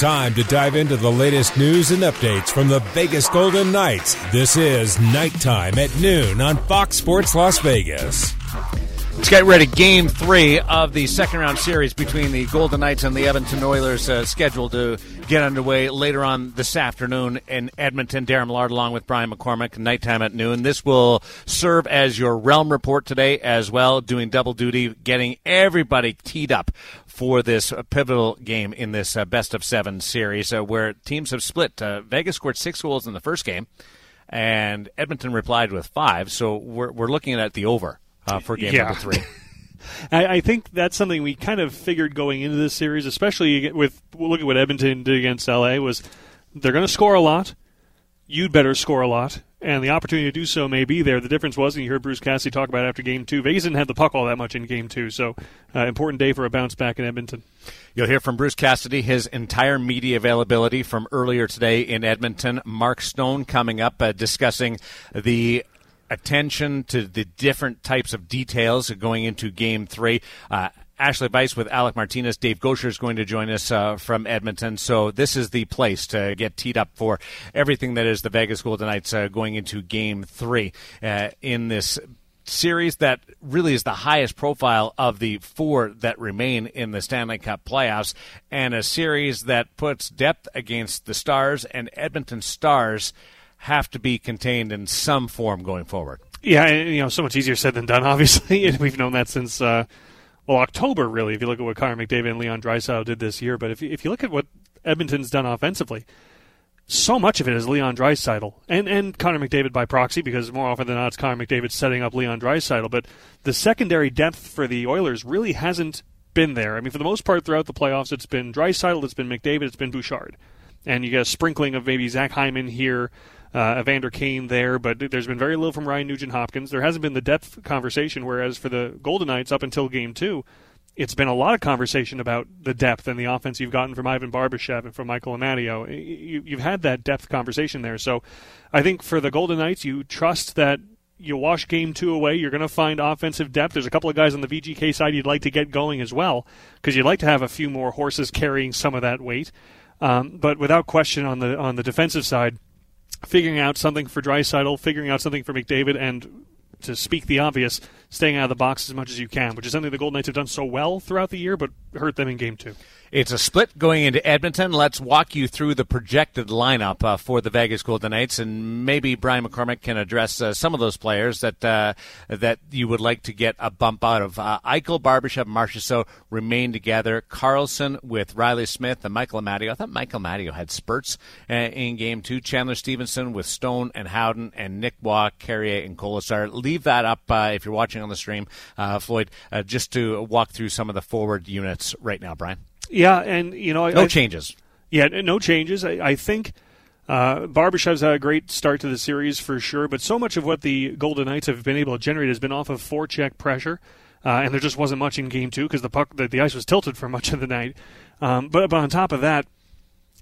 time to dive into the latest news and updates from the Vegas Golden Knights. This is Knight Time at noon on Fox Sports Las Vegas. Let's get ready. Game three of the second round series between the Golden Knights and the Edmonton Oilers, uh, scheduled to get underway later on this afternoon in Edmonton. Daren Millard along with Brian McCormack, nighttime at noon. This will serve as your realm report today as well, doing double duty, getting everybody teed up for this pivotal game in this uh, best of seven series uh, where teams have split. Uh, Vegas scored six goals in the first game, and Edmonton replied with five. So we're, we're looking at the over uh, for game Yeah. number three. I, I think that's something we kind of figured going into this series, especially with look at what Edmonton did against LA. Was they're going to score a lot. You'd better score a lot, and the opportunity to do so may be there. The difference was, and you heard Bruce Cassidy talk about it after Game Two. Vegas didn't have the puck all that much in Game Two, so uh, important day for a bounce back in Edmonton. You'll hear from Bruce Cassidy, his entire media availability from earlier today in Edmonton. Mark Stone coming up uh, discussing the attention to the different types of details going into game three. Uh, Ashali Vise with Alec Martinez. Dave Goucher is going to join us uh, from Edmonton. So this is the place to get teed up for everything that is the Vegas Golden Knights uh, going into game three uh, in this series that really is the highest profile of the four that remain in the Stanley Cup playoffs, and a series that puts depth against the Stars, and Edmonton Stars have to be contained in some form going forward. Yeah, and, you know, so much easier said than done. Obviously, we've known that since uh, well October. Really, if you look at what Connor McDavid and Leon Draisaitl did this year, but if if you look at what Edmonton's done offensively, so much of it is Leon Draisaitl and and Connor McDavid by proxy because more often than not it's Connor McDavid setting up Leon Draisaitl. But the secondary depth for the Oilers really hasn't been there. I mean, for the most part throughout the playoffs, it's been Draisaitl, it's been McDavid, it's been Bouchard, and you get a sprinkling of maybe Zach Hyman here. Uh, Evander Kane there, but there's been very little from Ryan Nugent Hopkins. There hasn't been the depth conversation, whereas for the Golden Knights up until game two, it's been a lot of conversation about the depth and the offense you've gotten from Ivan Barbashev and from Michael Amadio. You, you've had that depth conversation there. So I think for the Golden Knights, you trust that you wash game two away. You're going to find offensive depth. There's a couple of guys on the VGK side you'd like to get going as well because you'd like to have a few more horses carrying some of that weight. Um, but without question, on the on the defensive side, figuring out something for Draisaitl, figuring out something for McDavid, and to speak the obvious, staying out of the box as much as you can, which is something the Golden Knights have done so well throughout the year, but hurt them in game two. It's a split going into Edmonton. Let's walk you through the projected lineup uh, for the Vegas Golden Knights, and maybe Brian McCormack can address uh, some of those players that uh, that you would like to get a bump out of. Uh, Eichel, Barbashev, Marchessault remain together. Karlsson with Riley Smith and Michael Amadio. I thought Michael Amadio had spurts uh, in game two. Chandler Stephenson with Stone and Howden and Nick Waugh, Carrier, and Kolesar. Leave that up uh, if you're watching on the stream, Floyd, just to walk through some of the forward units right now, Brian. Yeah, and you know, No I, changes. Yeah, no changes. I, I think uh, Barbashev's had a great start to the series for sure, but so much of what the Golden Knights have been able to generate has been off of forecheck pressure, uh, and there just wasn't much in Game Two because the puck, the, the ice was tilted for much of the night. Um, but, but on top of that,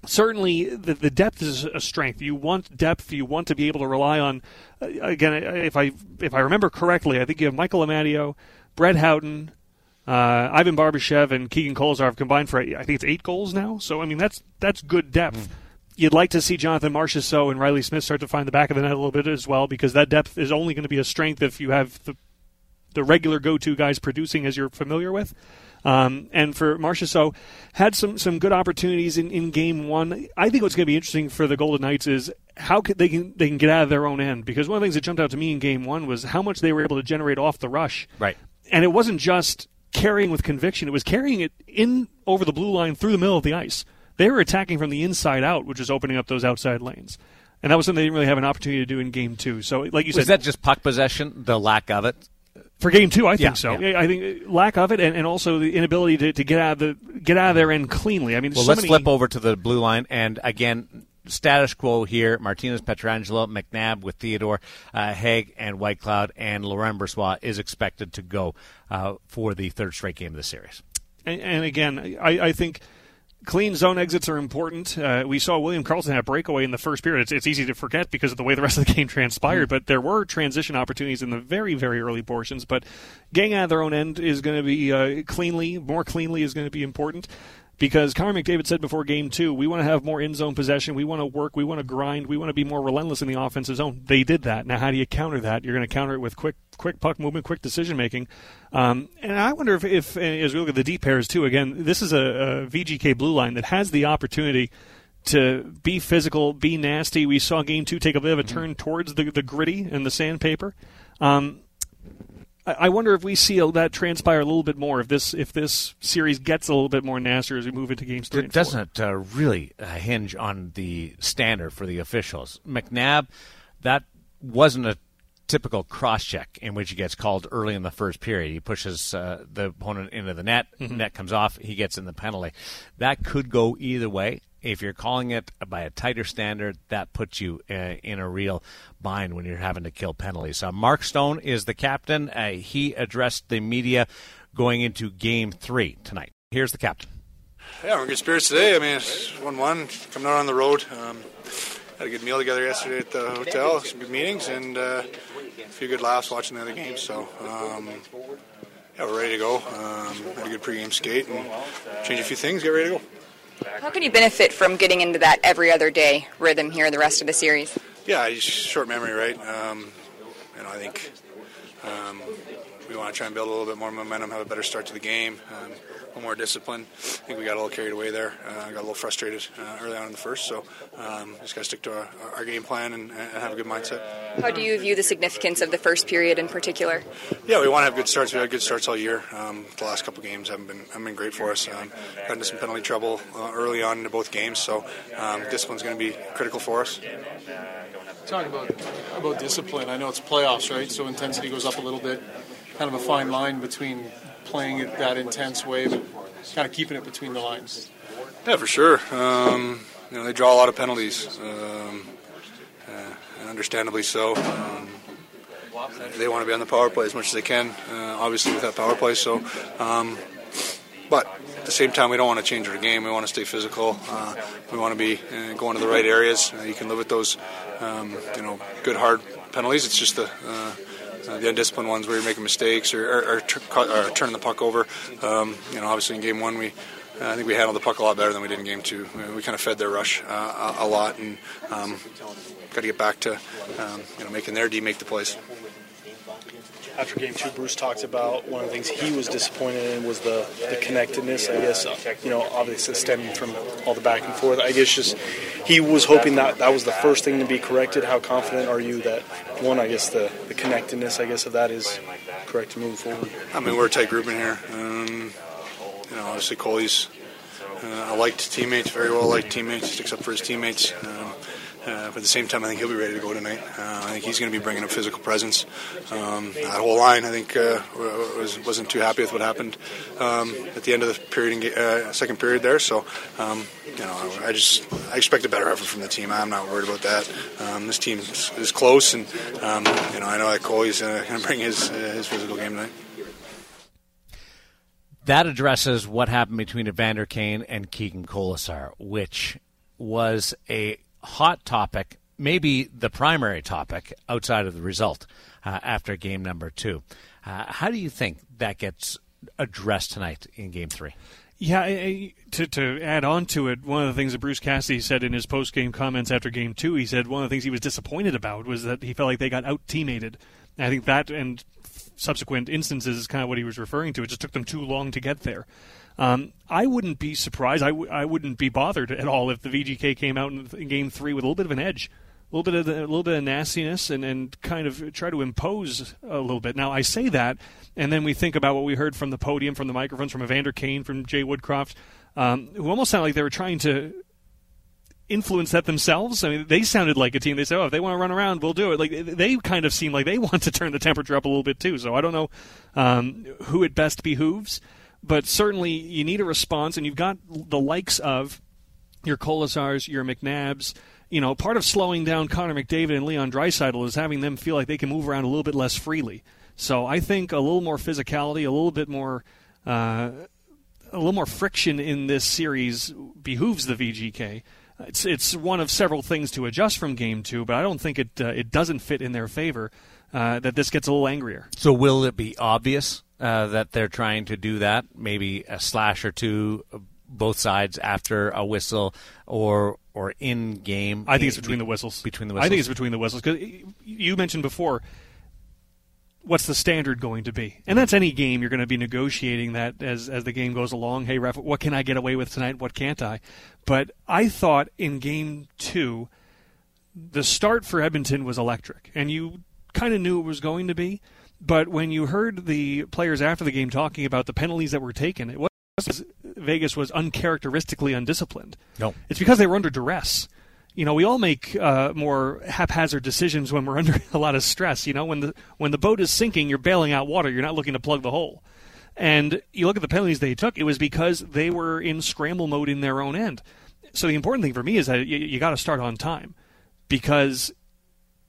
certainly the, the depth is a strength. You want depth. You want to be able to rely on. Uh, again, if I if I remember correctly, I think you have Michael Amadio, Brett Howden. Uh, Ivan Barbashev and Keegan Kolesar have combined for I think it's eight goals now. So I mean that's that's good depth. You'd like to see Jonathan Marchessault and Riley Smith start to find the back of the net a little bit as well because that depth is only going to be a strength if you have the the regular go-to guys producing as you're familiar with. Um, and for Marchessault, had some some good opportunities in, in game one. I think what's going to be interesting for the Golden Knights is how could they can they can get out of their own end because one of the things that jumped out to me in game one was how much they were able to generate off the rush. Right. And it wasn't just carrying with conviction; it was carrying it in over the blue line through the middle of the ice. They were attacking from the inside out, which is opening up those outside lanes. And that was something they didn't really have an opportunity to do in game two. So, like you Was said, that just puck possession, the lack of it? for game two, I think Yeah, so. yeah. I think uh, lack of it, and, and also the inability to, to get out of the get out of their end cleanly. I mean, Well, so let's many, flip over to the blue line, and again, status quo here: Martinez, Pietrangelo, McNabb with Theodore, uh, Hague, and Whitecloud, and Laurent Brossoit is expected to go uh, for the third straight game of the series. And, and again, I, I think clean zone exits are important. Uh, we saw William Karlsson have a breakaway in the first period. It's, it's easy to forget because of the way the rest of the game transpired, Mm-hmm. but there were transition opportunities in the very, very early portions. But getting out of their own end is going to be uh, cleanly, more cleanly is going to be important. Because Connor McDavid said before game two, we want to have more in zone possession. We want to work. We want to grind. We want to be more relentless in the offensive zone. They did that. Now, how do you counter that? You're going to counter it with quick, quick puck movement, quick decision making. Um, and I wonder if, if, as we look at the deep pairs too, again, this is a, a VGK blue line that has the opportunity to be physical, be nasty. We saw game two take a bit of a turn towards the, the gritty and the sandpaper. Um, I wonder if we see that transpire a little bit more if this if this series gets a little bit more nasty as we move into games three. It doesn't uh, really uh, hinge on the standard for the officials. McNabb, that wasn't a typical cross check in which he gets called early in the first period. He pushes uh, the opponent into the net, mm-hmm. net comes off, he gets in the penalty. That could go either way if you're calling it by a tighter standard, that puts you uh, in a real bind when you're having to kill penalties. Uh, Mark Stone is the captain. Uh, he addressed the media going into Game Three tonight. Here's the captain. Yeah, we're in good spirits today. I mean, it's one-one coming out on the road. Um, had a good meal together yesterday at the hotel, some good meetings, and uh, a few good laughs watching the other games. So. Um, yeah, we're ready to go. Um, had a good pregame skate and change a few things. Get ready to go. How can you benefit from getting into that every other day rhythm here the rest of the series? Yeah, short memory, right? Um, I think um, we want to try and build a little bit more momentum, have a better start to the game. Um, little more discipline. I think we got a little carried away there. Uh, got a little frustrated uh, early on in the first, so um, just got to stick to our, our game plan and, and, have a good mindset. How do you view the significance of the first period in particular? Yeah, we want to have good starts. We had good starts all year. Um, the last couple games haven't been haven't been great for us. Um, got into some penalty trouble uh, early on into both games, so um, discipline's going to be critical for us. Talk about about discipline. I know it's playoffs, right? So intensity goes up a little bit. Kind of a fine line between playing it that intense way, but kind of keeping it between the lines. Yeah, for sure. Um, you know, they draw a lot of penalties, um, uh, and understandably so. Um, they want to be on the power play as much as they can, uh, obviously with that power play. So, um, but at the same time, we don't want to change our game. We want to stay physical. Uh, we want to be uh, going to the right areas. Uh, you can live with those, um, you know, good hard penalties. It's just the the undisciplined ones where you're making mistakes or, or, or, or turning the puck over. Um, you know, obviously in game one we. I think we handled the puck a lot better than we did in game two. We, we kind of fed their rush uh, a, a, lot, and um, got to get back to um, you know making their D make the plays after game two, Bruce talked about one of the things he was disappointed in was the, the connectedness. I guess you know, obviously stemming from all the back and forth. I guess just he was hoping that that was the first thing to be corrected. How confident are you that one? I guess the, the connectedness, I guess, of that is correct to move forward. I mean, we're a tight group in here. Um, you know, obviously Coley's uh, a liked teammates, very well liked teammates. Up for his teammates. Um, uh, but at the same time, I think he'll be ready to go tonight. Uh, I think he's going to be bringing a physical presence. Um, that whole line, I think, uh, was, wasn't too happy with what happened um, at the end of the period, uh, second period there. So, um, you know, I just I expect a better effort from the team. I'm not worried about that. Um, this team is close, and um, you know, I know that Coley's uh, going to bring his uh, his physical game tonight. That addresses what happened between Evander Kane and Keegan Kolesar, which was a hot topic, maybe the primary topic outside of the result uh, after game number two. Uh, how do you think that gets addressed tonight in game three? Yeah, I, to to add on to it, one of the things that Bruce Cassidy said in his post game comments after game two, he said one of the things he was disappointed about was that he felt like they got out teammated. I think that and subsequent instances is kind of what he was referring to. It just took them too long to get there. Um, I wouldn't be surprised. I w- I wouldn't be bothered at all if the VGK came out in, in Game Three with a little bit of an edge, a little bit of the, a little bit of nastiness, and, and kind of try to impose a little bit. Now I say that, and then we think about what we heard from the podium, from the microphones, from Evander Kane, from Jay Woodcroft, um, who almost sounded like they were trying to influence that themselves. I mean, they sounded like a team. They said, "Oh, if they want to run around, we'll do it." Like they kind of seem like they want to turn the temperature up a little bit too. So I don't know um, who it best behooves but certainly you need a response, and you've got the likes of your Kolesars, your McNabbs. You know, part of slowing down Connor McDavid and Leon Draisaitl is having them feel like they can move around a little bit less freely. So I think a little more physicality, a little bit more, uh, a little more friction in this series behooves the VGK. It's it's one of several things to adjust from game two, but I don't think it uh, it doesn't fit in their favor uh, that this gets a little angrier. So will it be obvious uh, that they're trying to do that. Maybe a slash or two both sides after a whistle or or in game? I think it's between the whistles. Between the whistles. I think it's between the whistles because you mentioned before. What's the standard going to be? And that's any game you're going to be negotiating that as as the game goes along. Hey, ref, what can I get away with tonight? What can't I? But I thought in game two, the start for Edmonton was electric, and you kind of knew it was going to be. But when you heard the players after the game talking about the penalties that were taken, it was Vegas was uncharacteristically undisciplined. No, it's because they were under duress. You know, we all make uh, more haphazard decisions when we're under a lot of stress. You know, when the when the boat is sinking, you're bailing out water. You're not looking to plug the hole. And you look at the penalties they took; it was because they were in scramble mode in their own end. So the important thing for me is that you, you got to start on time, because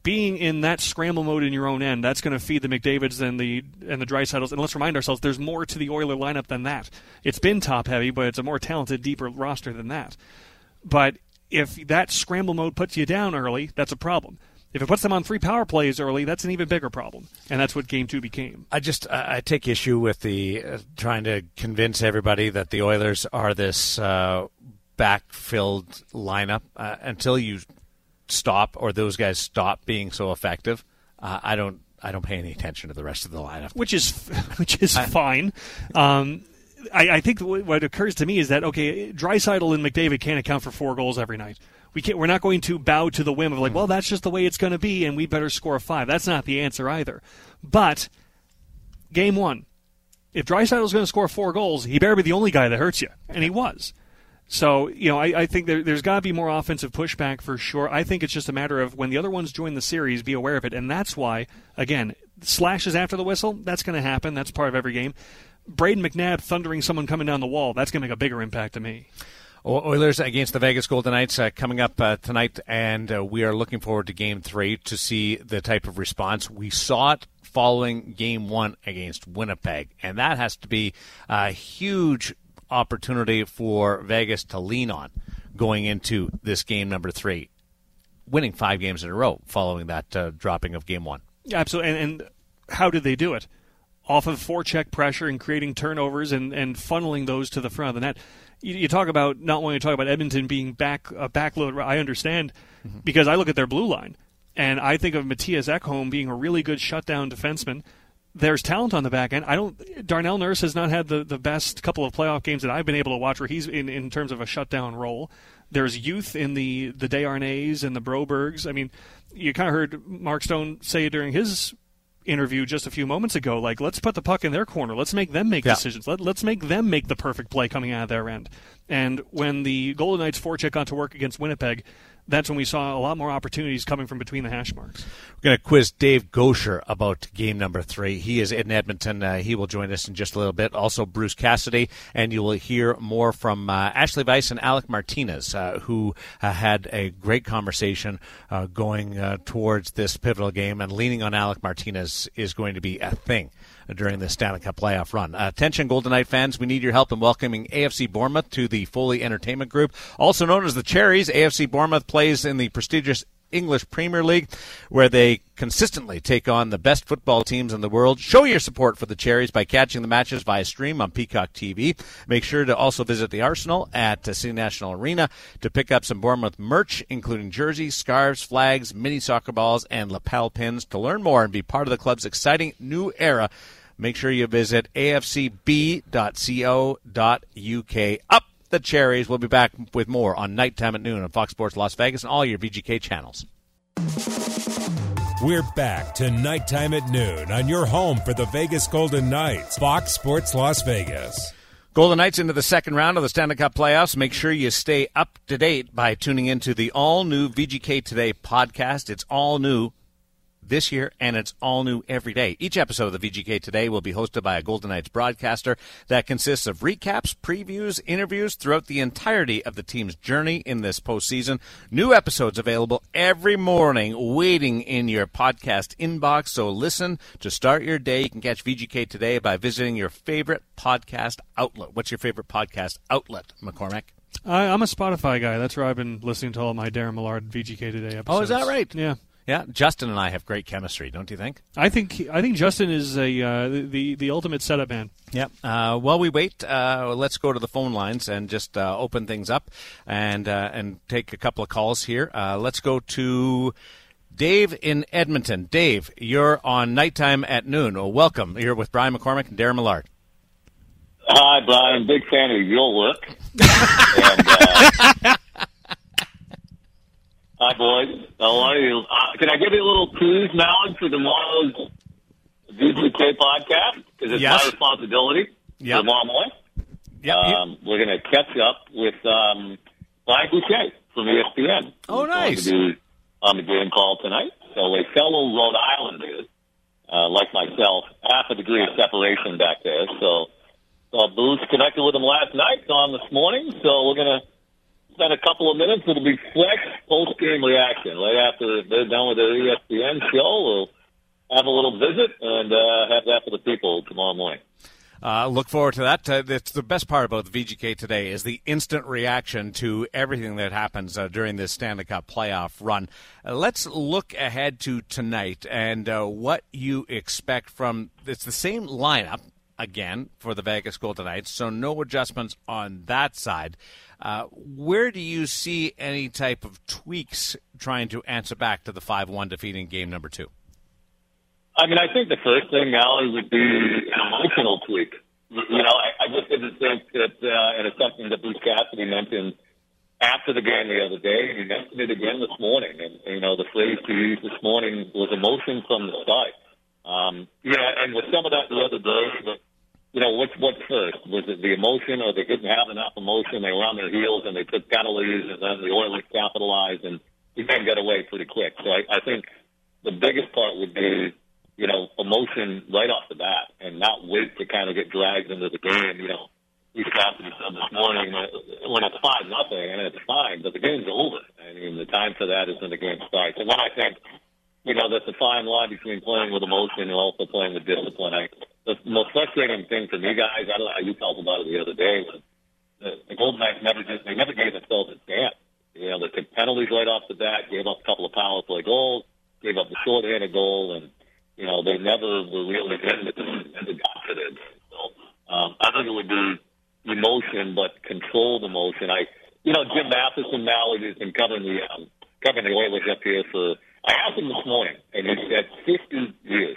being in that scramble mode in your own end, that's going to feed the McDavid's and the and the Draisaitls. And let's remind ourselves, there's more to the Oiler lineup than that. It's been top heavy, but it's a more talented, deeper roster than that. But if that scramble mode puts you down early, that's a problem. If it puts them on three power plays early, that's an even bigger problem, and that's what Game Two became. I just I take issue with the uh, trying to convince everybody that the Oilers are this uh, backfilled lineup uh, until you stop or those guys stop being so effective, uh, I don't I don't pay any attention to the rest of the lineup, which is which is fine. Um, I, I, think what occurs to me is that okay, Draisaitl and McDavid can't account for four goals every night. We can't. We're not going to bow to the whim of like, well, that's just the way it's going to be, and we better score five. That's not the answer either. But game one, if Draisaitl is going to score four goals, he better be the only guy that hurts you, and he was. So, you know, I, I think there, has got to be more offensive pushback for sure. I think it's just a matter of when the other ones join the series, be aware of it. And that's why, again, slashes after the whistle, that's going to happen. That's part of every game. Brayden McNabb thundering someone coming down the wall, that's going to make a bigger impact to me. Oilers against the Vegas Golden Knights uh, coming up uh, tonight, and uh, we are looking forward to Game Three to see the type of response we saw it following Game One against Winnipeg, and that has to be a huge opportunity for Vegas to lean on going into this game number three, winning five games in a row following that uh, dropping of game one. Yeah, absolutely. And, and how did they do it? Off of forecheck pressure and creating turnovers and, and funneling those to the front of the net. You, you talk about not wanting to talk about Edmonton being back a backload. I understand mm-hmm. because I look at their blue line and I think of Mattias Ekholm being a really good shutdown defenseman there's talent on the back end. I don't. Darnell Nurse has not had the, the best couple of playoff games that I've been able to watch where he's in, in terms of a shutdown role. There's youth in the the Desharnais and the Brobergs. I mean, you kind of heard Mark Stone say during his interview just a few moments ago, like let's put the puck in their corner. Let's make them make yeah. decisions. Let, let's make them make the perfect play coming out of their end. And when the Golden Knights forecheck got to work against Winnipeg, that's when we saw a lot more opportunities coming from between the hash marks. We're going to quiz Dave Goucher about game number three. He is in Edmonton. Uh, he will join us in just a little bit. Also, Bruce Cassidy, and you will hear more from uh, Ashali Vise and Alec Martinez, uh, who uh, had a great conversation uh, going uh, towards this pivotal game. And leaning on Alec Martinez is going to be a thing during the Stanley Cup playoff run. Uh, attention, Golden Knight fans, we need your help in welcoming AFC Bournemouth to the Foley Entertainment Group, also known as the Cherries. AFC Bournemouth plays in the prestigious English Premier League, where they consistently take on the best football teams in the world. Show your support for the Cherries by catching the matches via stream on Peacock TV. Make sure to also visit the Arsenal at City National Arena to pick up some Bournemouth merch, including jerseys, scarves, flags, mini soccer balls, and lapel pins. To learn more and be part of the club's exciting new era, make sure you visit afcb.co.uk. Up the Cherries. We'll be back with more on Knight Time at Noon on Fox Sports Las Vegas and all your VGK channels. We're back to Knight Time at Noon on your home for the Vegas Golden Knights, Fox Sports Las Vegas. Golden Knights into the second round of the Stanley Cup playoffs. Make sure you stay up to date by tuning into the all new VGK Today podcast. It's all new this year, and it's all new every day. Each episode of the VGK Today will be hosted by a Golden Knights broadcaster that consists of recaps, previews, interviews throughout the entirety of the team's journey in this postseason. New episodes available every morning, waiting in your podcast inbox. So listen to start your day. You can catch VGK Today by visiting your favorite podcast outlet. What's your favorite podcast outlet, McCormack? I, am a Spotify guy. That's where I've been listening to all my Daren Millard VGK Today episodes. Oh, is that right? Yeah. Yeah, Justin and I have great chemistry, don't you think? I think I think Justin is a uh, the the ultimate setup man. Yep. Uh, while we wait, uh, let's go to the phone lines and just uh, open things up and uh, and take a couple of calls here. Uh, let's go to Dave in Edmonton. Dave, you're on Knight Time at noon. Well, welcome. You're with Brian McCormack and Daren Millard. Hi, Brian. Big fan of your work. and, uh, hi, boys. How are you? Uh, can I give you a little clues now for tomorrow's VGK podcast? Because it's Yes. my responsibility Yep. tomorrow morning. Yep. Um, we're going to catch up with um, Brian Boucher from ESPN. Oh, going nice. to be on the game call tonight. So a fellow Rhode Islander, uh, like myself, half a degree of separation back there. So uh, Boots connected with him last night, on this morning. So we're going to spend a couple of minutes. It'll be fresh post-game reaction. Right after they're done with their ESPN show, we'll have a little visit and uh, have that for the people tomorrow morning. Uh, look forward to that. Uh, the best part about the VGK today is the instant reaction to everything that happens uh, during this Stanley Cup playoff run. Uh, let's look ahead to tonight and uh, what you expect from. It's the same lineup again for the Vegas Golden Knights, so no adjustments on that side. Uh, where do you see any type of tweaks trying to answer back to the five-one defeat in game number two? I mean, I think the first thing, Allie, would be an emotional tweak. You know, I, I just didn't think that, uh, and it's something that Bruce Cassidy mentioned after the game the other day, and he mentioned it again this morning. And, you know, the phrase he used this morning was emotion from the start. Um, yeah, and with some of that the other day, you know, what's what's first? Was it the emotion, or they didn't have enough emotion? They were on their heels and they took penalties, and then the Oilers capitalized, and he then got away pretty quick. So I, I think the biggest part would be, you know, emotion right off the bat, and not wait to kind of get dragged into the game. You know, Bruce Cassidy said this morning that when it's five nothing, and it's fine, but the game's over. I mean, the time for that is when the game starts. And then I think you know, that's a fine line between playing with emotion and also playing with discipline. I, the most frustrating thing for me, guys, I don't know how you felt about it the other day, was the, the Golden Knights never just, they never gave themselves a chance. You know, they took penalties right off the bat, gave up a couple of power play goals, gave up the short-handed goal, and, you know, they never were really in the confidence. So, um, I think it would be emotion, but controlled emotion. I, you know, Jim Matheson now has been covering the, um, covering the Oilers up here for, I asked him this morning, and he said 50 years.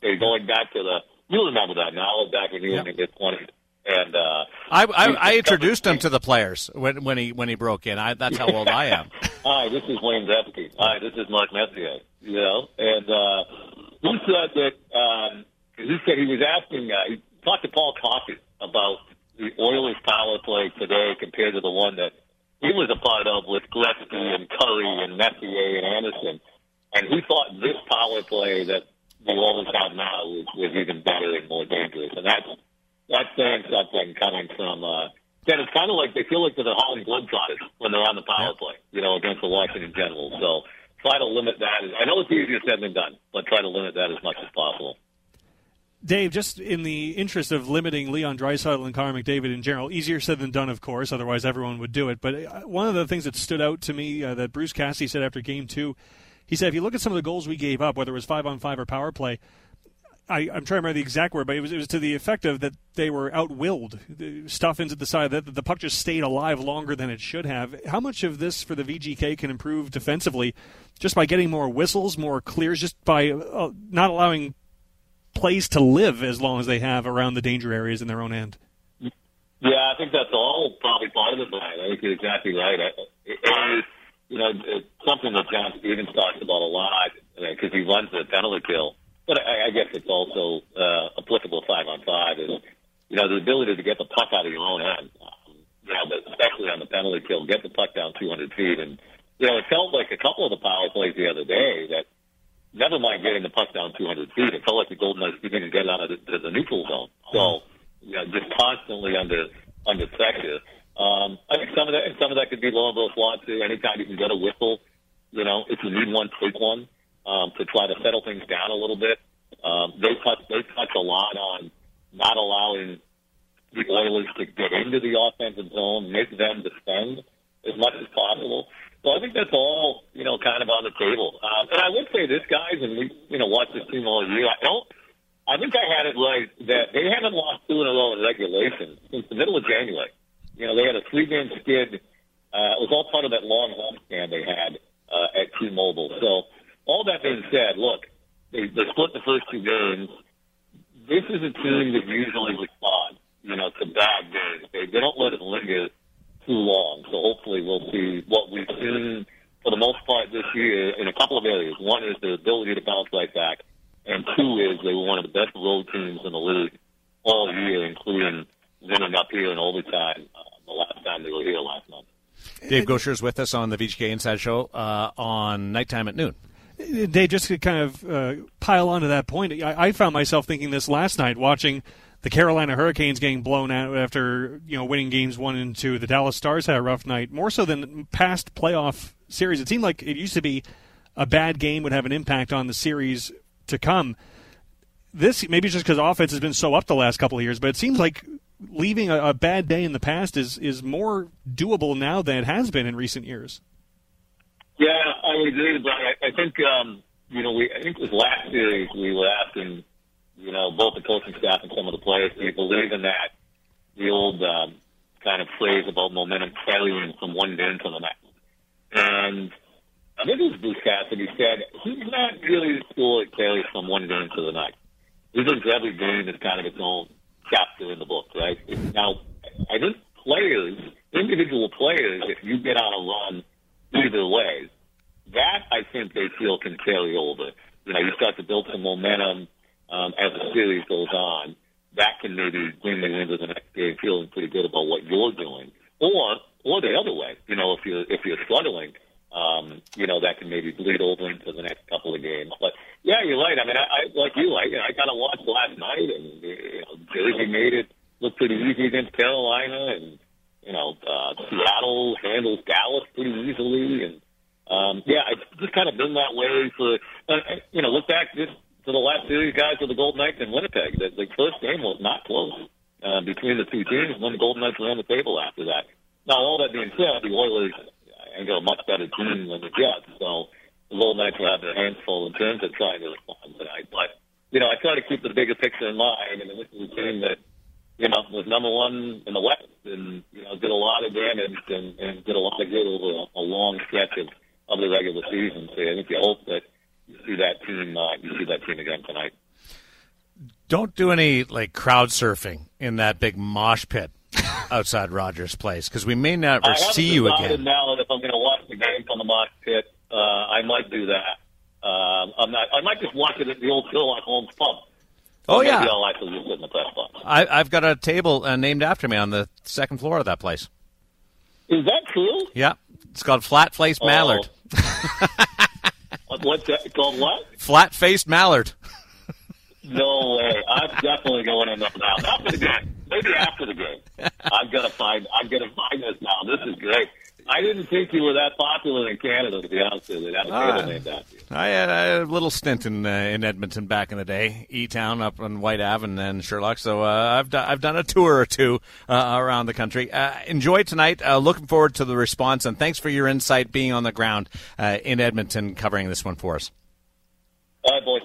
They're going back to the, you remember that now, back when you were in your 20s. And, uh, I, I, I introduced him to the players when, when he when he broke in. I, that's how old I am. Hi, this is Wayne Gretzky. Hi, this is Mark Messier. You know, and uh, he said that um, he said he was asking. Uh, he talked to Paul Coffey about the Oilers' power play today compared to the one that he was a part of with Gretzky and Kurri and Messier and Anderson, and he thought this power play that the Oilers have now was, even better and more dangerous, and that's that's saying something coming from. Uh, then it's kind of like they feel like they're the Harlem Globetrotters when they're on the power play, you know, against the Washington Generals. So try to limit that. I know it's easier said than done, but try to limit that as much as possible. Dave, just in the interest of limiting Leon Draisaitl and Connor McDavid in general, easier said than done, of course. Otherwise, everyone would do it. But uh, one of the things that stood out to me uh, that Bruce Cassidy said after Game Two, he said, if you look at some of the goals we gave up, whether it was five on five or power play, I, I'm trying to remember the exact word, but it was, it was to the effect of that they were outwilled. The stuff into the side that the puck just stayed alive longer than it should have. How much of this for the VGK can improve defensively, just by getting more whistles, more clears, just by uh, not allowing plays to live as long as they have around the danger areas in their own end? Yeah, I think that's all probably part of it, Brian. I think you're exactly right. I, you know, it's something that John Stevens talks about a lot because he runs the penalty kill. But I, I guess it's also uh, applicable five on five is, you know, the ability to get the puck out of your own end. Um, you know, especially on the penalty kill, get the puck down 200 feet. And, you know, it felt like a couple of the power plays the other day that never mind getting the puck down 200 feet. It felt like the Golden Knights didn't get out of the, the neutral zone. So, you know, just constantly under under pressure. Um, I think some of that, some of that could be low slot too. Anytime you can get a whistle, you know, if you need one, take one um, to try to settle things down a little bit. Um, they touch they touch a lot on not allowing the Oilers to get into the offensive zone, make them defend as much as possible. So I think that's all you know, kind of on the table. Um, and I would say this, guys, and we you know watch this team all year. I don't. I think I had it right that they haven't lost two in a row in regulation since the middle of January. You know, they had a three-game skid. Uh, it was all part of that long homestand they had uh, at T-Mobile. So, all that being said, look, they, they split the first two games. This is a team that usually responds, you know, to bad games. They, they don't let it linger too long. So hopefully we'll see what we've seen for the most part this year in a couple of areas. One is their ability to bounce right back, and two is they were one of the best road teams in the league all year, including winning up here in overtime uh, the last time they were here last month. Dave Goucher is with us on the VGK Inside Show uh, on Knight Time at noon. Dave, just to kind of uh, pile onto that point, I, I found myself thinking this last night watching the Carolina Hurricanes getting blown out after you know winning games one and two. The Dallas Stars had a rough night, more so than past playoff series. It seemed like it used to be a bad game would have an impact on the series to come. This maybe just because offense has been so up the last couple of years, but it seems like leaving a, a bad day in the past is is more doable now than it has been in recent years. Yeah, I would agree, Brian. I, I think um, you know we I think this last series we were asking you know both the coaching staff and some of the players you believe in that the old um, kind of phrase about momentum carrying from one game to the next. And I think it was Bruce Cassidy said he's not really sure it carries from one game to the next. He thinks every game is kind of its own chapter in the book, right? Now, I think players, individual players, if you get on a run either way, that I think they feel can carry over. You know, you start to build some momentum um, as the series goes on. That can maybe bring you into the next game feeling pretty good about what you're doing, or or the other way. You know, if you're if you're struggling, um, you know that can maybe bleed over into the next couple of games. But yeah, you're right. I mean, I, I like you. I, you know, I kind of watched last night, and you know, Jersey made it look pretty easy against Carolina, and you know, uh, Seattle handles Dallas pretty easily, and um, yeah, it's just kind of been that way for uh, you know. Look back just to the last series, guys, with the Golden Knights in Winnipeg. The, the first game was not close uh, between the two teams, and then the Golden Knights on the table after that. Now, all that being said, the Oilers and got a much better team than the Jets. So the Golden Knights will have their hands full in terms of trying to respond tonight. But you know, I try to keep the bigger picture in mind, and this is a team that you know was number one in the West, and you know did a lot of damage and, and did a lot of good over a, a long stretch of, of the regular season. So I think you hope that you see that team, uh, you see that team again tonight. Don't do any like crowd surfing in that big mosh pit outside Rogers Place because we may never see you again. Now, if I'm going to watch the game from the mosh pit, uh, I might do that. Um, I'm not. I might just watch it at the old Sherlock Holmes pub. Oh yeah, I'll actually just sit in the press box. I, I've got a table uh, named after me on the second floor of that place. Is that true? Yeah, it's called Flat Faced Oh. Mallard. What's that called? What? Flat Faced Mallard. No way. I'm definitely going in there now. After the game. Maybe after the game. I'm gonna find I'm gonna find this now. This is great. I didn't think you were that popular in Canada to be honest with you. That was Ah. named after you. I had, I had a little stint in uh, in Edmonton back in the day, E Town up on Whyte Ave and then Sherlock. So uh, I've done I've done a tour or two uh, around the country. Uh, enjoy tonight. Uh, looking forward to the response and thanks for your insight being on the ground uh, in Edmonton covering this one for us. All right, boys.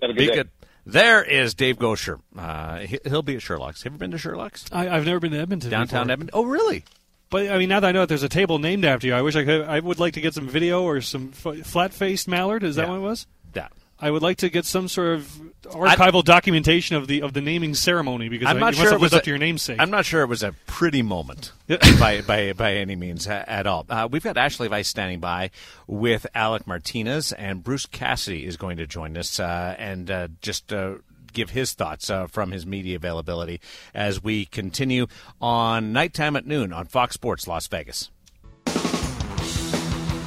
Have a good Be day. good. There is Dave Goucher. Uh, he, he'll be at Sherlock's. Have you been to Sherlock's? I, I've never been to Edmonton. Downtown before. Edmonton. Oh, really? But I mean, now that I know that there's a table named after you, I wish I could. I would like to get some video or some f- flat-faced mallard. Is that Yeah. what it was? Yeah. I would like to get some sort of archival documentation of the of the naming ceremony because I'm I, not sure it was lived up a- to your namesake. I'm not sure it was a pretty moment by, by by any means at all. Uh, we've got Ashali Vise standing by with Alec Martinez, and Bruce Cassidy is going to join us uh, and uh, just. Give his thoughts uh, from his media availability as we continue on nighttime at noon on Fox Sports Las Vegas.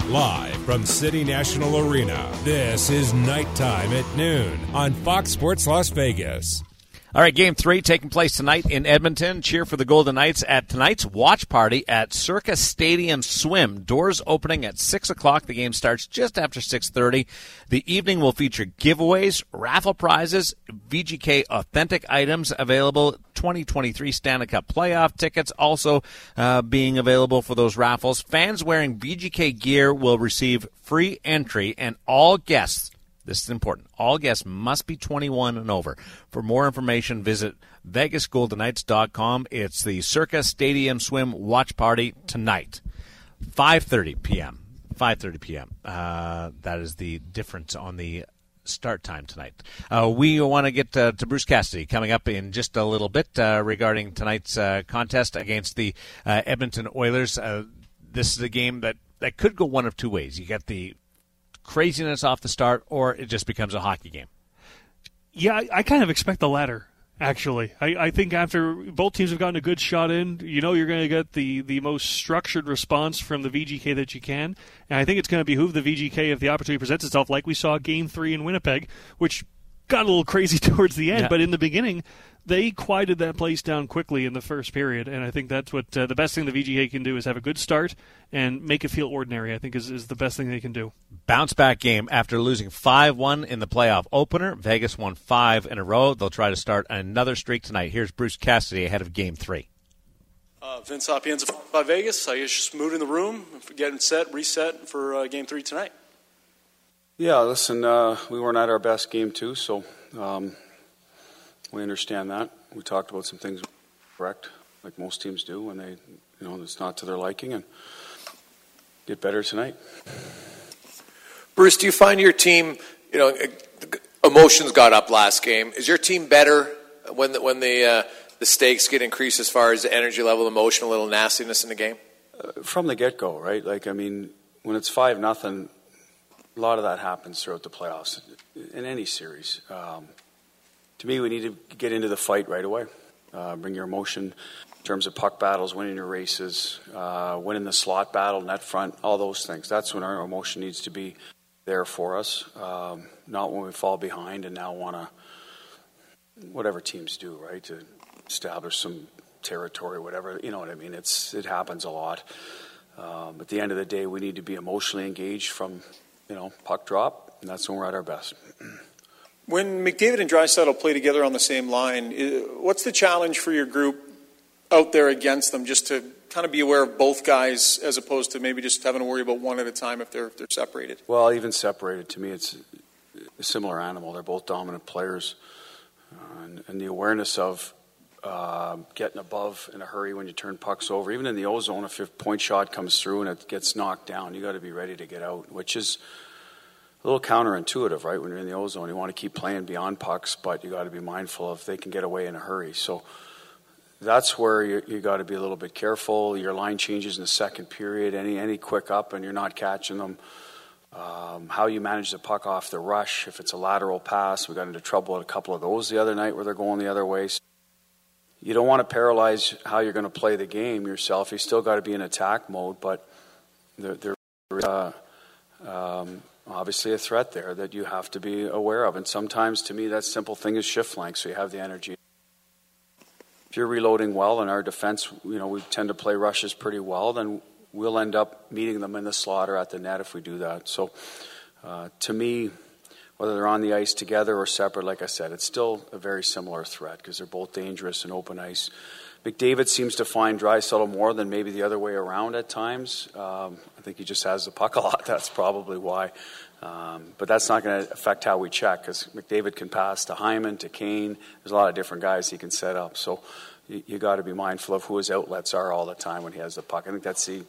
Live from City National Arena, this is Knight Time at Noon on Fox Sports Las Vegas. All right, game three taking place tonight in Edmonton. Cheer for the Golden Knights at tonight's watch party at Circa Stadium Swim. Doors opening at six o'clock. The game starts just after six thirty. The evening will feature giveaways, raffle prizes, VGK authentic items available. 2023 Stanley Cup playoff tickets also uh, being available for those raffles. Fans wearing VGK gear will receive free entry, and all guests This is important. All guests must be 21 and over. For more information, visit vegasgoldenknights.com. It's the Circa Stadium Swim Watch Party tonight, 5:30 p.m. 5:30 p.m. Uh, that is the difference on the start time tonight. Uh, we want to get uh, to Bruce Cassidy coming up in just a little bit uh, regarding tonight's uh, contest against the uh, Edmonton Oilers. This is a game that, that could go one of two ways. You get the craziness off the start, or it just becomes a hockey game. Yeah, I, I kind of expect the latter. Actually, I, I think after both teams have gotten a good shot in, you know you're going to get the, the most structured response from the VGK that you can. And I think it's going to behoove the VGK if the opportunity presents itself, like we saw Game Three in Winnipeg, which got a little crazy towards the end. Yeah. But in the beginning, they quieted that place down quickly in the first period, and I think that's what uh, the best thing the VGA can do is have a good start and make it feel ordinary. I think is, is the best thing they can do. Bounce back game after losing 5 1 in the playoff opener. Vegas won five in a row. They'll try to start another streak tonight. Here's Bruce Cassidy ahead of game three. Uh, Vince Sapienza by Vegas. I guess just moving the room, getting set, reset for uh, game three tonight. Yeah, listen, uh, we weren't at our best game two, so um, we understand that. We talked about some things correct, like most teams do when they, you know, it's not to their liking, and get better tonight. Bruce, do you find your team, you know, emotions got up last game? Is your team better when the, when the uh, the stakes get increased as far as the energy level, emotion, a little nastiness in the game? Uh, from the get go, right? Like, I mean, when it's five nothing, a lot of that happens throughout the playoffs in any series. Um, to me, we need to get into the fight right away. Uh, bring your emotion in terms of puck battles, winning your races, uh, winning the slot battle, net front, all those things. That's when our emotion needs to be there for us, um, not when we fall behind and now want to, whatever teams do, right, to establish some territory, whatever. You know what I mean? It's it happens a lot. Um, at the end of the day, we need to be emotionally engaged from, you know, puck drop, and that's when we're at our best. When McDavid and Draisaitl play together on the same line, what's the challenge for your group out there against them, just to kind of be aware of both guys, as opposed to maybe just having to worry about one at a time if they're if they're separated? Well, even separated, to me, it's a similar animal. They're both dominant players, uh, and, and the awareness of uh, getting above in a hurry when you turn pucks over, even in the ozone, if a point shot comes through and it gets knocked down, you got to be ready to get out, which is a little counterintuitive, right? When you're in the ozone, you want to keep playing beyond pucks, but you got to be mindful of they can get away in a hurry. So that's where you, you got to be a little bit careful. Your line changes in the second period. Any any quick up and you're not catching them. Um, how you manage the puck off the rush. If it's a lateral pass, we got into trouble at a couple of those the other night where they're going the other way. You don't want to paralyze how you're going to play the game yourself. You still got to be in attack mode, but there, there is uh, um, obviously a threat there that you have to be aware of. And sometimes, to me, that simple thing is shift length, so you have the energy. If you're reloading well in our defense, you know, we tend to play rushes pretty well, then we'll end up meeting them in the slaughter at the net if we do that. So, uh, to me, whether they're on the ice together or separate, like I said, it's still a very similar threat because they're both dangerous in open ice. McDavid seems to find Draisaitl more than maybe the other way around at times. Um, think he just has the puck a lot. That's probably why. Um, but that's not going to affect how we check because McDavid can pass to Hyman, to Kane. There's a lot of different guys he can set up. So you, you got to be mindful of who his outlets are all the time when he has the puck. I think that's the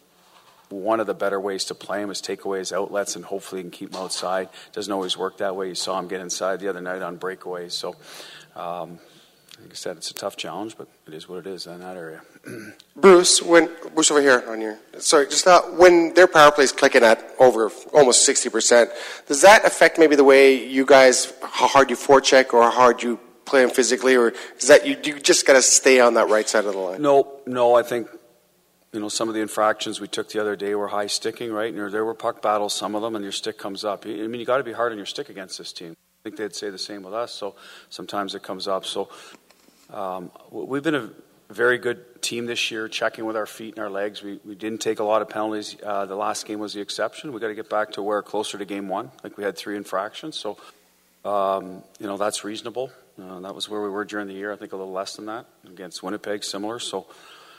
one of the better ways to play him is take away his outlets and hopefully you can keep him outside. Doesn't always work that way. You saw him get inside the other night on breakaways. So, um, like I said, it's a tough challenge, but it is what it is in that area. Bruce, when Bruce over here on your sorry, just uh, when their power play is clicking at over almost sixty percent, does that affect maybe the way you guys how hard you forecheck or how hard you play them physically, or is that you you just got to stay on that right side of the line? No, no, I think you know some of the infractions we took the other day were high sticking, right? And there were puck battles, some of them, and your stick comes up. I mean, you got to be hard on your stick against this team. I think they'd say the same with us. So sometimes it comes up. So um, we've been a very good team this year, checking with our feet and our legs. We, we didn't take a lot of penalties. Uh, the last game was the exception. We got to get back to where closer to game one. Like we had three infractions, so um, you know that's reasonable. Uh, that was where we were during the year. I think a little less than that against Winnipeg, similar. So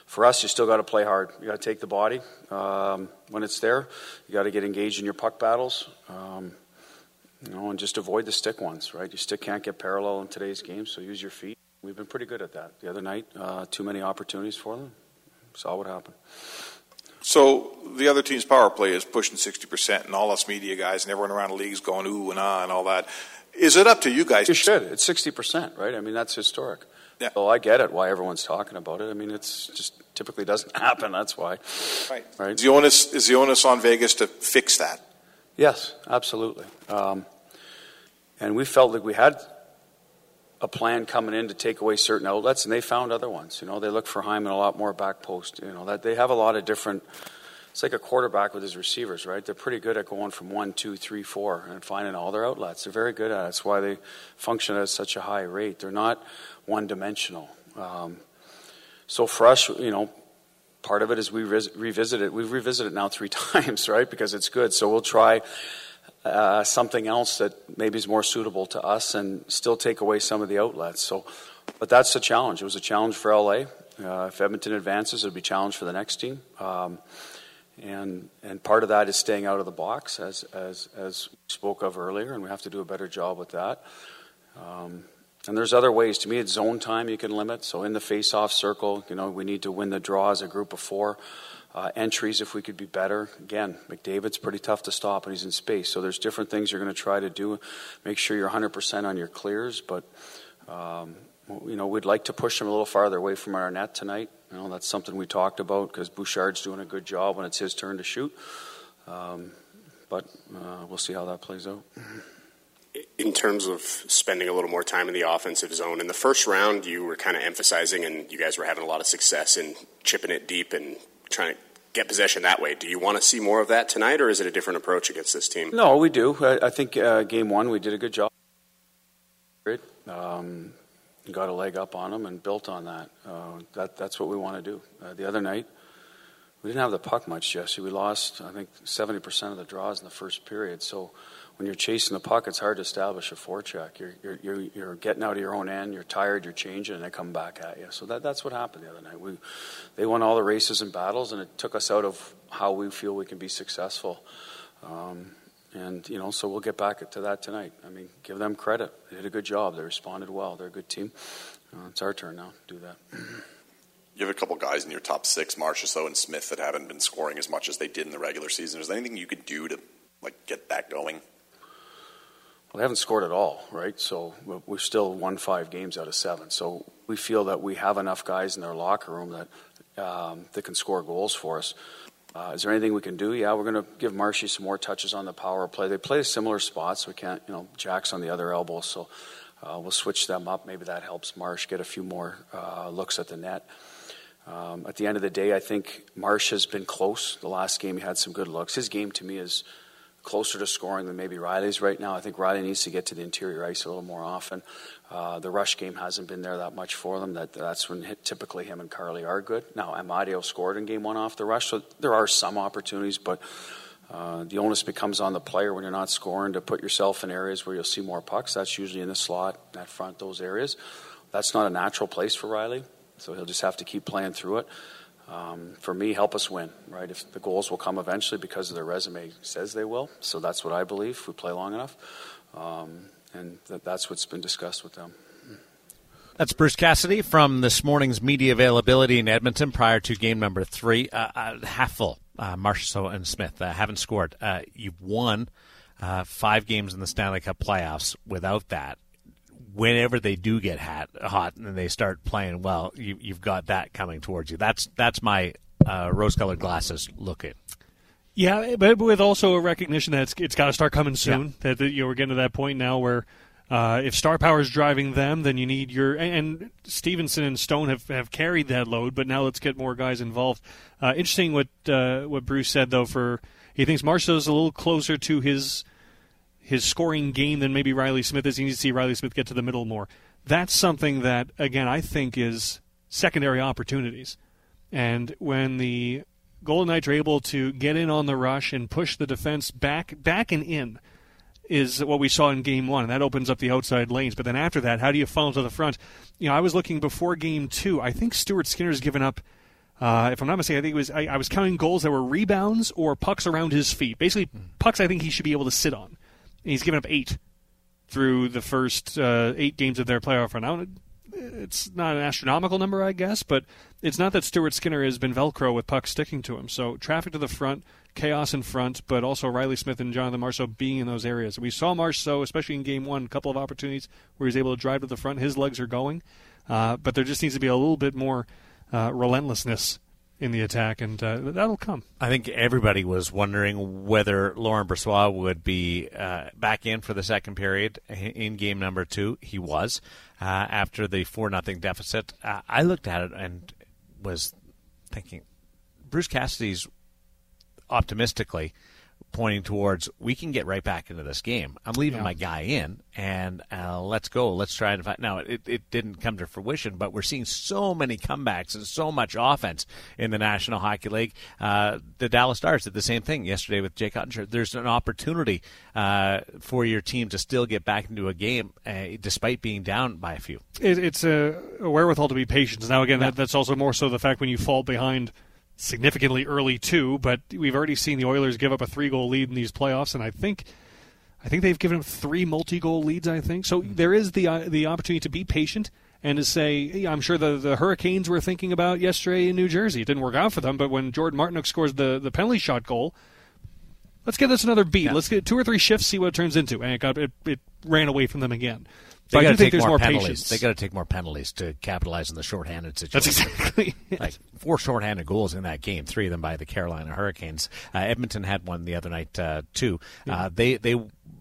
for us, you still got to play hard. You got to take the body um, when it's there. You got to get engaged in your puck battles. Um, You know, and just avoid the stick ones, right? Your stick can't get parallel in today's game, so use your feet. We've been pretty good at that. The other night, uh, too many opportunities for them. Saw what happened. So the other team's power play is pushing 60%, and all us media guys and everyone around the league is going ooh and ah and all that. Is it up to you guys? You should. It's 60%, right? I mean, that's historic. Yeah. So I get it why everyone's talking about it. I mean, it's just typically doesn't happen. That's why. Right. right? Is, the onus, is the onus on Vegas to fix that? Yes, absolutely. Um, and we felt like we had a plan coming in to take away certain outlets, and they found other ones. You know, they look for Hyman a lot more back post. You know, that they have a lot of different. It's like a quarterback with his receivers, right? They're pretty good at going from one, two, three, four, and finding all their outlets. They're very good at it. That's why they function at such a high rate. They're not one dimensional. Um, so for us, you know, part of it is we revisit it. We've revisited it now three times, right? Because it's good. So we'll try uh, something else that maybe is more suitable to us and still take away some of the outlets. So, but that's the challenge. It was a challenge for LA. Uh, if Edmonton advances, it'll be a challenge for the next team. Um, and and part of that is staying out of the box, as as as we spoke of earlier, and we have to do a better job with that. Um, and there's other ways. To me, it's zone time you can limit. So in the face-off circle, you know, we need to win the draw as a group of four. Uh, entries, if we could be better. Again, McDavid's pretty tough to stop, and he's in space. So there's different things you're going to try to do. Make sure you're 100% on your clears, but um, you know we'd like to push him a little farther away from our net tonight. You know that's something we talked about because Bouchard's doing a good job when it's his turn to shoot. Um, but uh, we'll see how that plays out. In terms of spending a little more time in the offensive zone, in the first round, you were kind of emphasizing, and you guys were having a lot of success in chipping it deep and trying to get possession that way. Do you want to see more of that tonight, or is it a different approach against this team? No, we do. I, I think uh, game one we did a good job. Um, got a leg up on them and built on that. Uh, that that's what we want to do. Uh, the other night, we didn't have the puck much, Jesse. We lost, I think, 70% of the draws in the first period. So when you're chasing the puck, it's hard to establish a forecheck. You're, you're, you're, getting out of your own end, you're tired, you're changing, and they come back at you. So that, that's what happened the other night. We, they won all the races and battles, and it took us out of how we feel we can be successful. Um, and, you know, so we'll get back to that tonight. I mean, give them credit. They did a good job. They responded well. They're a good team. Uh, it's our turn now to do that. You have a couple guys in your top six, Marchessault and Smith, that haven't been scoring as much as they did in the regular season. Is there anything you could do to like get that going? Well, they haven't scored at all, right? So we've still won five games out of seven. So we feel that we have enough guys in their locker room that um, that can score goals for us. Uh, is there anything we can do? Yeah, we're going to give Marshy some more touches on the power play. They play similar spots. we can't, you know, Jack's on the other elbow, so uh, we'll switch them up. Maybe that helps Marsh get a few more uh, looks at the net. Um, at the end of the day, I think Marsh has been close. The last game, he had some good looks. His game, to me, is closer to scoring than maybe Riley's right now. I think Riley needs to get to the interior ice a little more often. Uh, the rush game hasn't been there that much for them. That that's when hit, typically him and Carly are good. Now Amadio scored in game one off the rush, so there are some opportunities, but. Uh, the onus becomes on the player when you're not scoring to put yourself in areas where you'll see more pucks. That's usually in the slot, that front, those areas. That's not a natural place for Riley, so he'll just have to keep playing through it um, for me, help us win, right? If the goals will come eventually because their resume says they will. So that's what I believe if we play long enough. Um, and that, that's what's been discussed with them. That's Bruce Cassidy from this morning's media availability in Edmonton prior to game number three. Uh, uh, half full. Uh, Marchessault and Smith uh, haven't scored. Uh, you've won uh, five games in the Stanley Cup playoffs without that whenever they do get hot, hot and they start playing well, you, have got that coming towards you. That's that's my uh, rose-colored glasses looking. Yeah, but with also a recognition that it's, it's got to start coming soon. Yeah. That, that you know, we're getting to that point now where uh, if star power is driving them, then you need your and, Stephenson and Stone have, have carried that load. But now let's get more guys involved. Uh, interesting what uh, what Bruce said though. For he thinks Marshall is a little closer to his his scoring game than maybe Riley Smith is. You need to see Riley Smith get to the middle more. That's something that, again, I think is secondary opportunities. And when the Golden Knights are able to get in on the rush and push the defense back, back and in, is what we saw in game one, and that opens up the outside lanes. But then after that, how do you funnel to the front? You know, I was looking before game two. I think Stuart Skinner's given up. Uh, if I'm not mistaken, I think it was I, I, was counting goals that were rebounds or pucks around his feet. Basically, pucks I think he should be able to sit on he's given up eight through the first uh, eight games of their playoff run. It's not an astronomical number, I guess, but it's not that Stuart Skinner has been Velcro with pucks sticking to him. So traffic to the front, chaos in front, but also Riley Smith and Jonathan Marchessault being in those areas. We saw Marchessault, especially in game one, a couple of opportunities where he's able to drive to the front. His legs are going, uh, but there just needs to be a little bit more uh, relentlessness in the attack, and uh, that'll come. I think everybody was wondering whether Laurent Brossoit would be uh, back in for the second period in game number two. He was uh, after the four nothing deficit. Uh, I looked at it and was thinking, Bruce Cassidy's optimistically pointing towards we can get right back into this game. I'm leaving yeah. my guy in, and uh, let's go. Let's try and find. Now it, it didn't come to fruition, but we're seeing so many comebacks and so much offense in the National Hockey League. Uh, the Dallas Stars did the same thing yesterday with Jake Oettinger. There's an opportunity uh, for your team to still get back into a game uh, despite being down by a few. It, it's a, a, wherewithal to be patient. Now again, yeah. that, that's also more so the fact when you fall behind significantly early too, but we've already seen the Oilers give up a three goal lead in these playoffs, and I think I think they've given them three multi goal leads. I think so. Mm-hmm. There is the uh, the opportunity to be patient and to say, hey, I'm sure the the Hurricanes were thinking about yesterday in New Jersey. It didn't work out for them, but when Jordan Martinook scores the the penalty shot goal. Let's give this another beat. Yeah. Let's get two or three shifts, see what it turns into. And it, got, it, it ran away from them again. They got to take more, more penalties. They got to take more penalties to capitalize on the shorthanded situation. That's exactly like four shorthanded goals in that game. Three of them by the Carolina Hurricanes. Uh, Edmonton had one the other night uh, too. Yeah. Uh, they they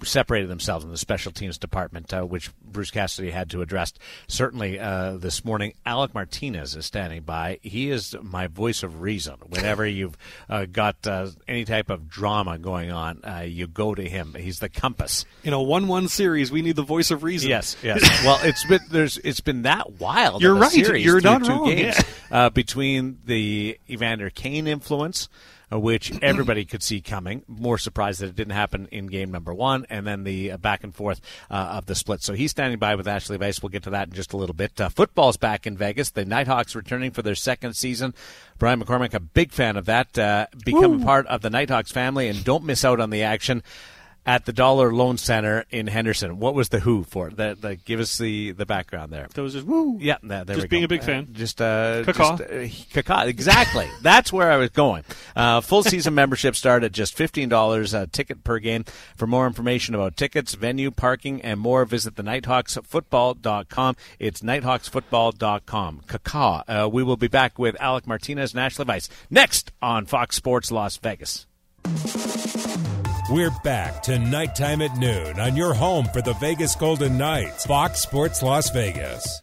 separated themselves in the special teams department, uh, which Bruce Cassidy had to address. Certainly uh, this morning, Alec Martinez is standing by. He is my voice of reason. Whenever you've uh, got uh, any type of drama going on, uh, you go to him. He's the compass. In a one-one series, we need the voice of reason. Yes, yes. well, it's been there's it's been that wild. You're right. Series You're not two wrong. Games, yeah. Uh, between the Evander Kane influence which everybody could see coming. More surprised that it didn't happen in game number one, and then the uh, back and forth uh, of the split. So he's standing by with Ashali Vise. We'll get to that in just a little bit. Uh, football's back in Vegas. The Nighthawks returning for their second season. Brian McCormack, a big fan of that. Uh, become Ooh. a part of the Nighthawks family and don't miss out on the action at the Dollar Loan Center in Henderson. What was the who for? That, that give us the, the background there. That was just woo. Yeah, there just we being go. a big fan. Uh, just uh, Caca. Just, uh, Exactly. That's where I was going. Uh, full season membership start at just fifteen dollars a ticket per game. For more information about tickets, venue, parking, and more, visit the NighthawksFootball.com. It's NighthawksFootball.com. Caca. Uh, we will be back with Alec Martinez and Ashali Vise next on Fox Sports Las Vegas. We're back to Knight Time at noon on your home for the Vegas Golden Knights, Fox Sports Las Vegas.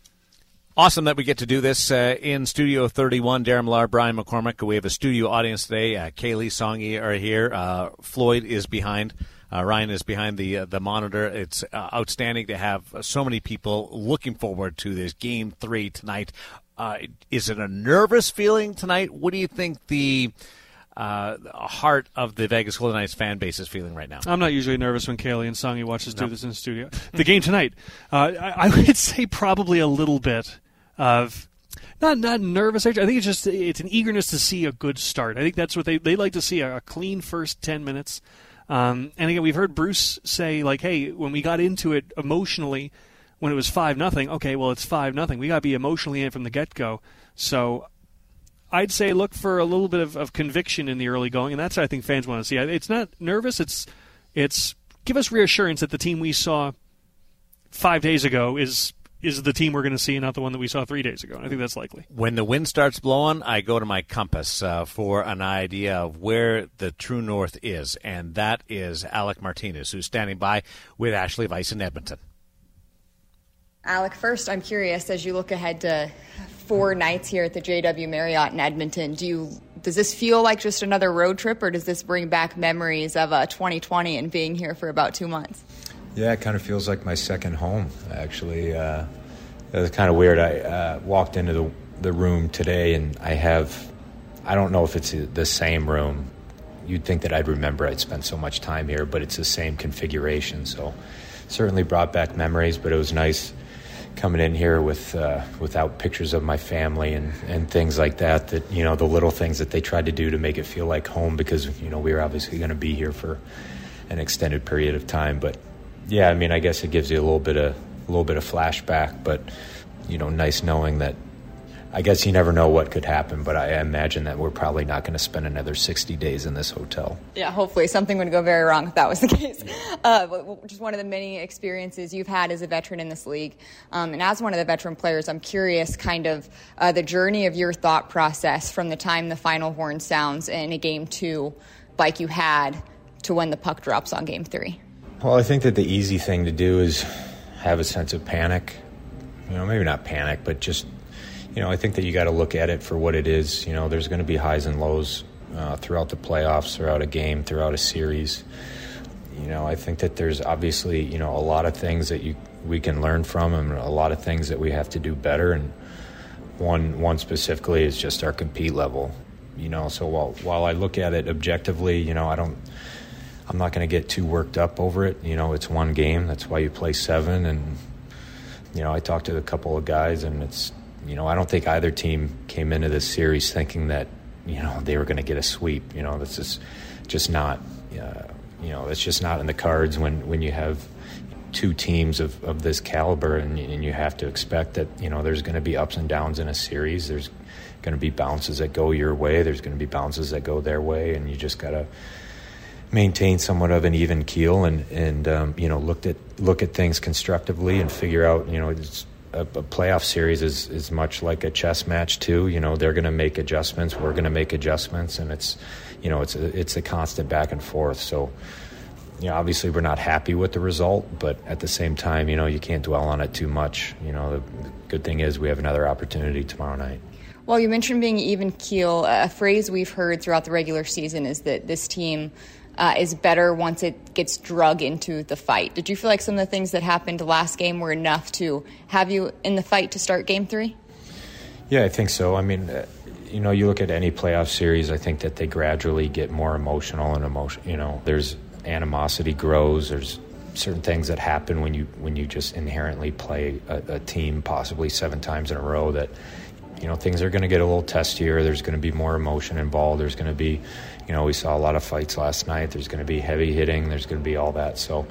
Awesome that we get to do this uh, in Studio 31. Daren Millard, Brian McCormack. We have a studio audience today. Uh, Kaylee Songi are here. Uh, Floyd is behind. Uh, Ryan is behind the uh, the monitor. It's uh, outstanding to have so many people looking forward to this game three tonight. Is it a nervous feeling tonight? What do you think the uh, heart of the Vegas Golden Knights fan base is feeling right now. I'm not usually nervous when Kaylee and Songy watches no. do this in the studio. the game tonight, uh, I, I, would say probably a little bit of not not nervous. I think it's just it's an eagerness to see a good start. I think that's what they they like to see a, a clean first ten minutes. Um, and again, we've heard Bruce say like, "Hey, when we got into it emotionally, when it was five nothing, okay, well it's five nothing. We got to be emotionally in from the get go." So I'd say look for a little bit of, of conviction in the early going, and that's what I think fans want to see. It's not nervous. It's it's give us reassurance that the team we saw five days ago is is the team we're going to see, not the one that we saw three days ago. And I think that's likely. When the wind starts blowing, I go to my compass uh, for an idea of where the true north is, and that is Alec Martinez, who's standing by with Ashali Vise in Edmonton. Alec, first, I'm curious as you look ahead to four nights here at the JW Marriott in Edmonton. Do you does this feel like just another road trip, or does this bring back memories of uh, 2020 and being here for about two months? Yeah, it kind of feels like my second home. Actually, uh, it was kind of weird. I uh, walked into the the room today, and I have I don't know if it's the same room. You'd think that I'd remember I'd spent so much time here, but it's the same configuration. So certainly brought back memories, but it was nice coming in here with uh, without pictures of my family and, and things like that. That you know the little things that they tried to do to make it feel like home because you know we were obviously going to be here for an extended period of time. But yeah, I mean, I guess it gives you a little bit of a little bit of flashback, but you know, nice knowing that. I guess you never know what could happen, but I imagine that we're probably not going to spend another 60 days in this hotel. Yeah, hopefully something would go very wrong if that was the case. Uh, just one of the many experiences you've had as a veteran in this league. Um, and as one of the veteran players, I'm curious kind of uh, the journey of your thought process from the time the final horn sounds in a game two, like you had, to when the puck drops on game three. Well, I think that the easy thing to do is have a sense of panic. You know, maybe not panic, but just you know, I think that you got to look at it for what it is. You know, there's going to be highs and lows uh, throughout the playoffs, throughout a game, throughout a series. You know, I think that there's obviously you know a lot of things that you we can learn from, and a lot of things that we have to do better. And one one specifically is just our compete level. You know, so while while I look at it objectively, you know, I don't. I'm not going to get too worked up over it. You know, it's one game. That's why you play seven. And you know, I talked to a couple of guys, and it's you know, I don't think either team came into this series thinking that you know they were going to get a sweep. You know, this is just not. Uh, you know, it's just not in the cards when when you have two teams of, of this caliber, and, and you have to expect that you know there's going to be ups and downs in a series. There's going to be bounces that go your way. There's going to be bounces that go their way, and you just got to maintain somewhat of an even keel and and um, you know look at look at things constructively and figure out you know it's a, a, playoff series is, is much like a chess match too. You know, they're going to make adjustments, we're going to make adjustments, and it's, you know, it's a, it's a constant back and forth. So, you know, obviously we're not happy with the result, but at the same time, you know, you can't dwell on it too much. You know, the, the good thing is we have another opportunity tomorrow night. Well, you mentioned being even keel. A phrase we've heard throughout the regular season is that this team uh, is better once it gets drug into the fight. Did you feel like some of the things that happened last game were enough to have you in the fight to start game three? Yeah, I think so. I mean, uh, you know, you look at any playoff series, I think that they gradually get more emotional and emotion. You know, there's animosity grows. There's certain things that happen when you when you just inherently play a, a team possibly seven times in a row that you know things are going to get a little testier. There's going to be more emotion involved. There's going to be you know, we saw a lot of fights last night. There's going to be heavy hitting. There's going to be all that. So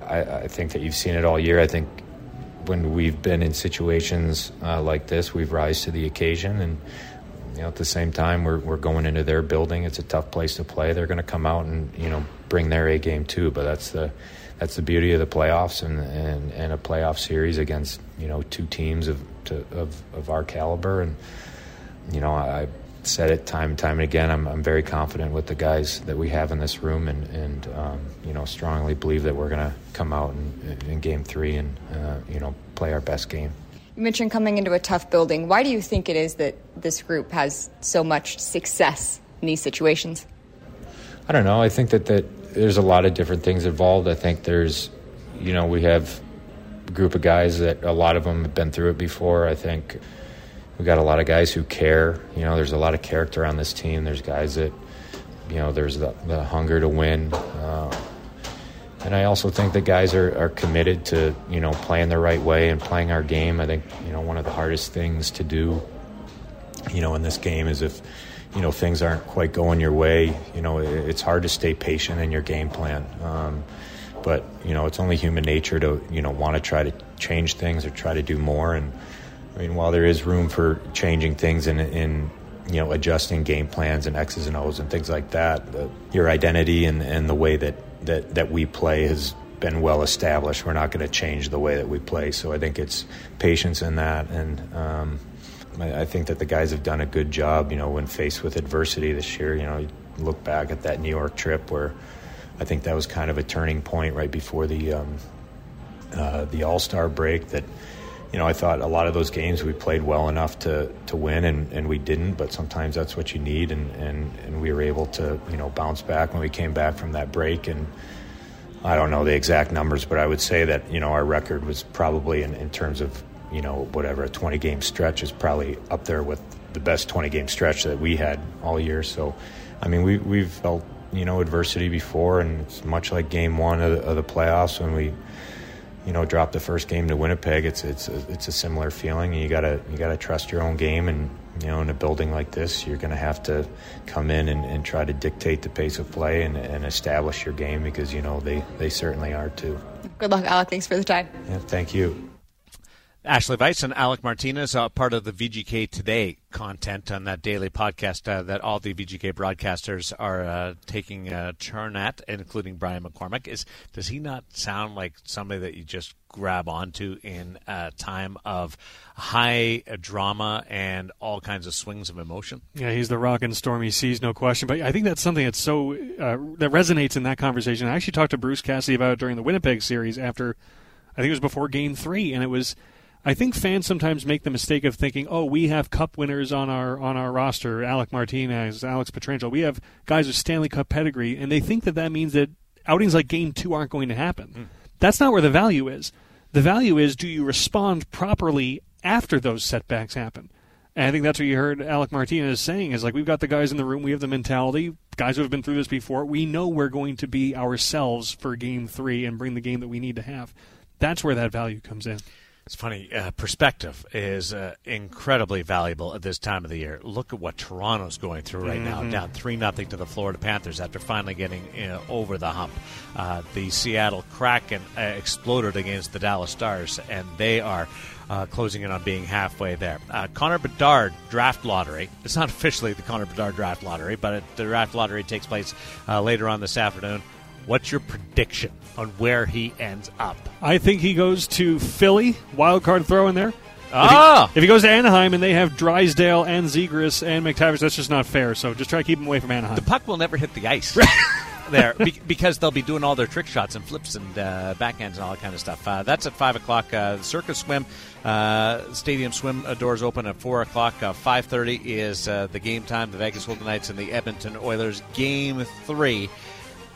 I, I think that you've seen it all year. I think when we've been in situations uh, like this, we've rise to the occasion. And you know, at the same time, we're we're going into their building. It's a tough place to play. They're going to come out and you know bring their A game too. But that's the that's the beauty of the playoffs and, and, and a playoff series against you know two teams of to, of of our caliber. And you know, I said it time and time and again. I'm, I'm very confident with the guys that we have in this room, and, and um, you know, strongly believe that we're going to come out in, in, game three and uh, you know play our best game. You mentioned coming into a tough building. Why do you think it is that this group has so much success in these situations? I don't know. I think that, that there's a lot of different things involved. I think there's, you know, we have a group of guys that a lot of them have been through it before. I think we got a lot of guys who care. You know, there's a lot of character on this team. There's guys that, you know, there's the, the hunger to win. Uh, and I also think that guys are, are committed to, you know, playing the right way and playing our game. I think, you know, one of the hardest things to do, you know, in this game is if, you know, things aren't quite going your way, you know, it's hard to stay patient in your game plan. Um, but, you know, it's only human nature to, you know, want to try to change things or try to do more. And, I mean, while there is room for changing things in, in you know, adjusting game plans and X's and O's and things like that, the, your identity and, and the way that, that, that we play has been well established. We're not going to change the way that we play. So I think it's patience in that. And um, I, I think that the guys have done a good job, you know, when faced with adversity this year. You know, look back at that New York trip where I think that was kind of a turning point right before the, um, uh, the All Star break that – you know, I thought a lot of those games we played well enough to, to win, and, and we didn't. But sometimes that's what you need, and, and, and we were able to you know bounce back when we came back from that break. And I don't know the exact numbers, but I would say that you know our record was probably in, in terms of you know whatever a 20 game stretch is probably up there with the best 20 game stretch that we had all year. So, I mean, we we've felt you know adversity before, and it's much like game one of the, of the playoffs when we you know, drop the first game to Winnipeg. It's it's a, it's a similar feeling. You gotta you gotta trust your own game, and you know, in a building like this, you're going to have to come in and, and, try to dictate the pace of play and, and, establish your game because you know they they certainly are too. Good luck, Alec. Thanks for the time. Yeah, thank you. Ashali Vise and Alec Martinez are part of the VGK Today content on that daily podcast uh, that all the VGK broadcasters are uh, taking a turn at, including Brian McCormack. Is does he not sound like somebody that you just grab onto in a time of high drama and all kinds of swings of emotion? Yeah, he's the rock and stormy seas, no question. But I think that's something that's so uh, that resonates in that conversation. I actually talked to Bruce Cassidy about it during the Winnipeg series after I think it was before Game Three, and it was I think fans sometimes make the mistake of thinking, "Oh, we have Cup winners on our on our roster: Alec Martinez, Alex Pietrangelo. We have guys with Stanley Cup pedigree," and they think that that means that outings like Game Two aren't going to happen. Mm. That's not where the value is. The value is, do you respond properly after those setbacks happen? And I think that's what you heard Alec Martinez saying is like, we've got the guys in the room, we have the mentality, guys who have been through this before. We know we're going to be ourselves for game three and bring the game that we need to have. That's where that value comes in. It's funny. Uh, perspective is uh, incredibly valuable at this time of the year. Look at what Toronto's going through right mm-hmm. now, down three nothing to the Florida Panthers after finally getting you know, over the hump. Uh, the Seattle Kraken uh, exploded against the Dallas Stars, and they are. Uh, closing in on being halfway there. Uh, Connor Bedard draft lottery. It's not officially the Connor Bedard draft lottery, but it, the draft lottery takes place later on this afternoon. What's your prediction on where he ends up? I think he goes to Philly. Wild card throw in there. Ah. If he, if he, goes to Anaheim and they have Drysdale and Zegras and McTavish, that's just not fair. So just try to keep him away from Anaheim. The puck will never hit the ice. there be- because they'll be doing all their trick shots and flips and uh, backhands and all that kind of stuff. Uh, that's at five o'clock. Uh, Circa Swim uh, Stadium Swim doors open at four o'clock. Uh, five thirty is uh, the game time. The Vegas Golden Knights and the Edmonton Oilers. Game three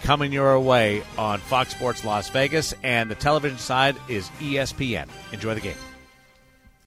coming your way on Fox Sports Las Vegas, and the television side is ESPN. Enjoy the game.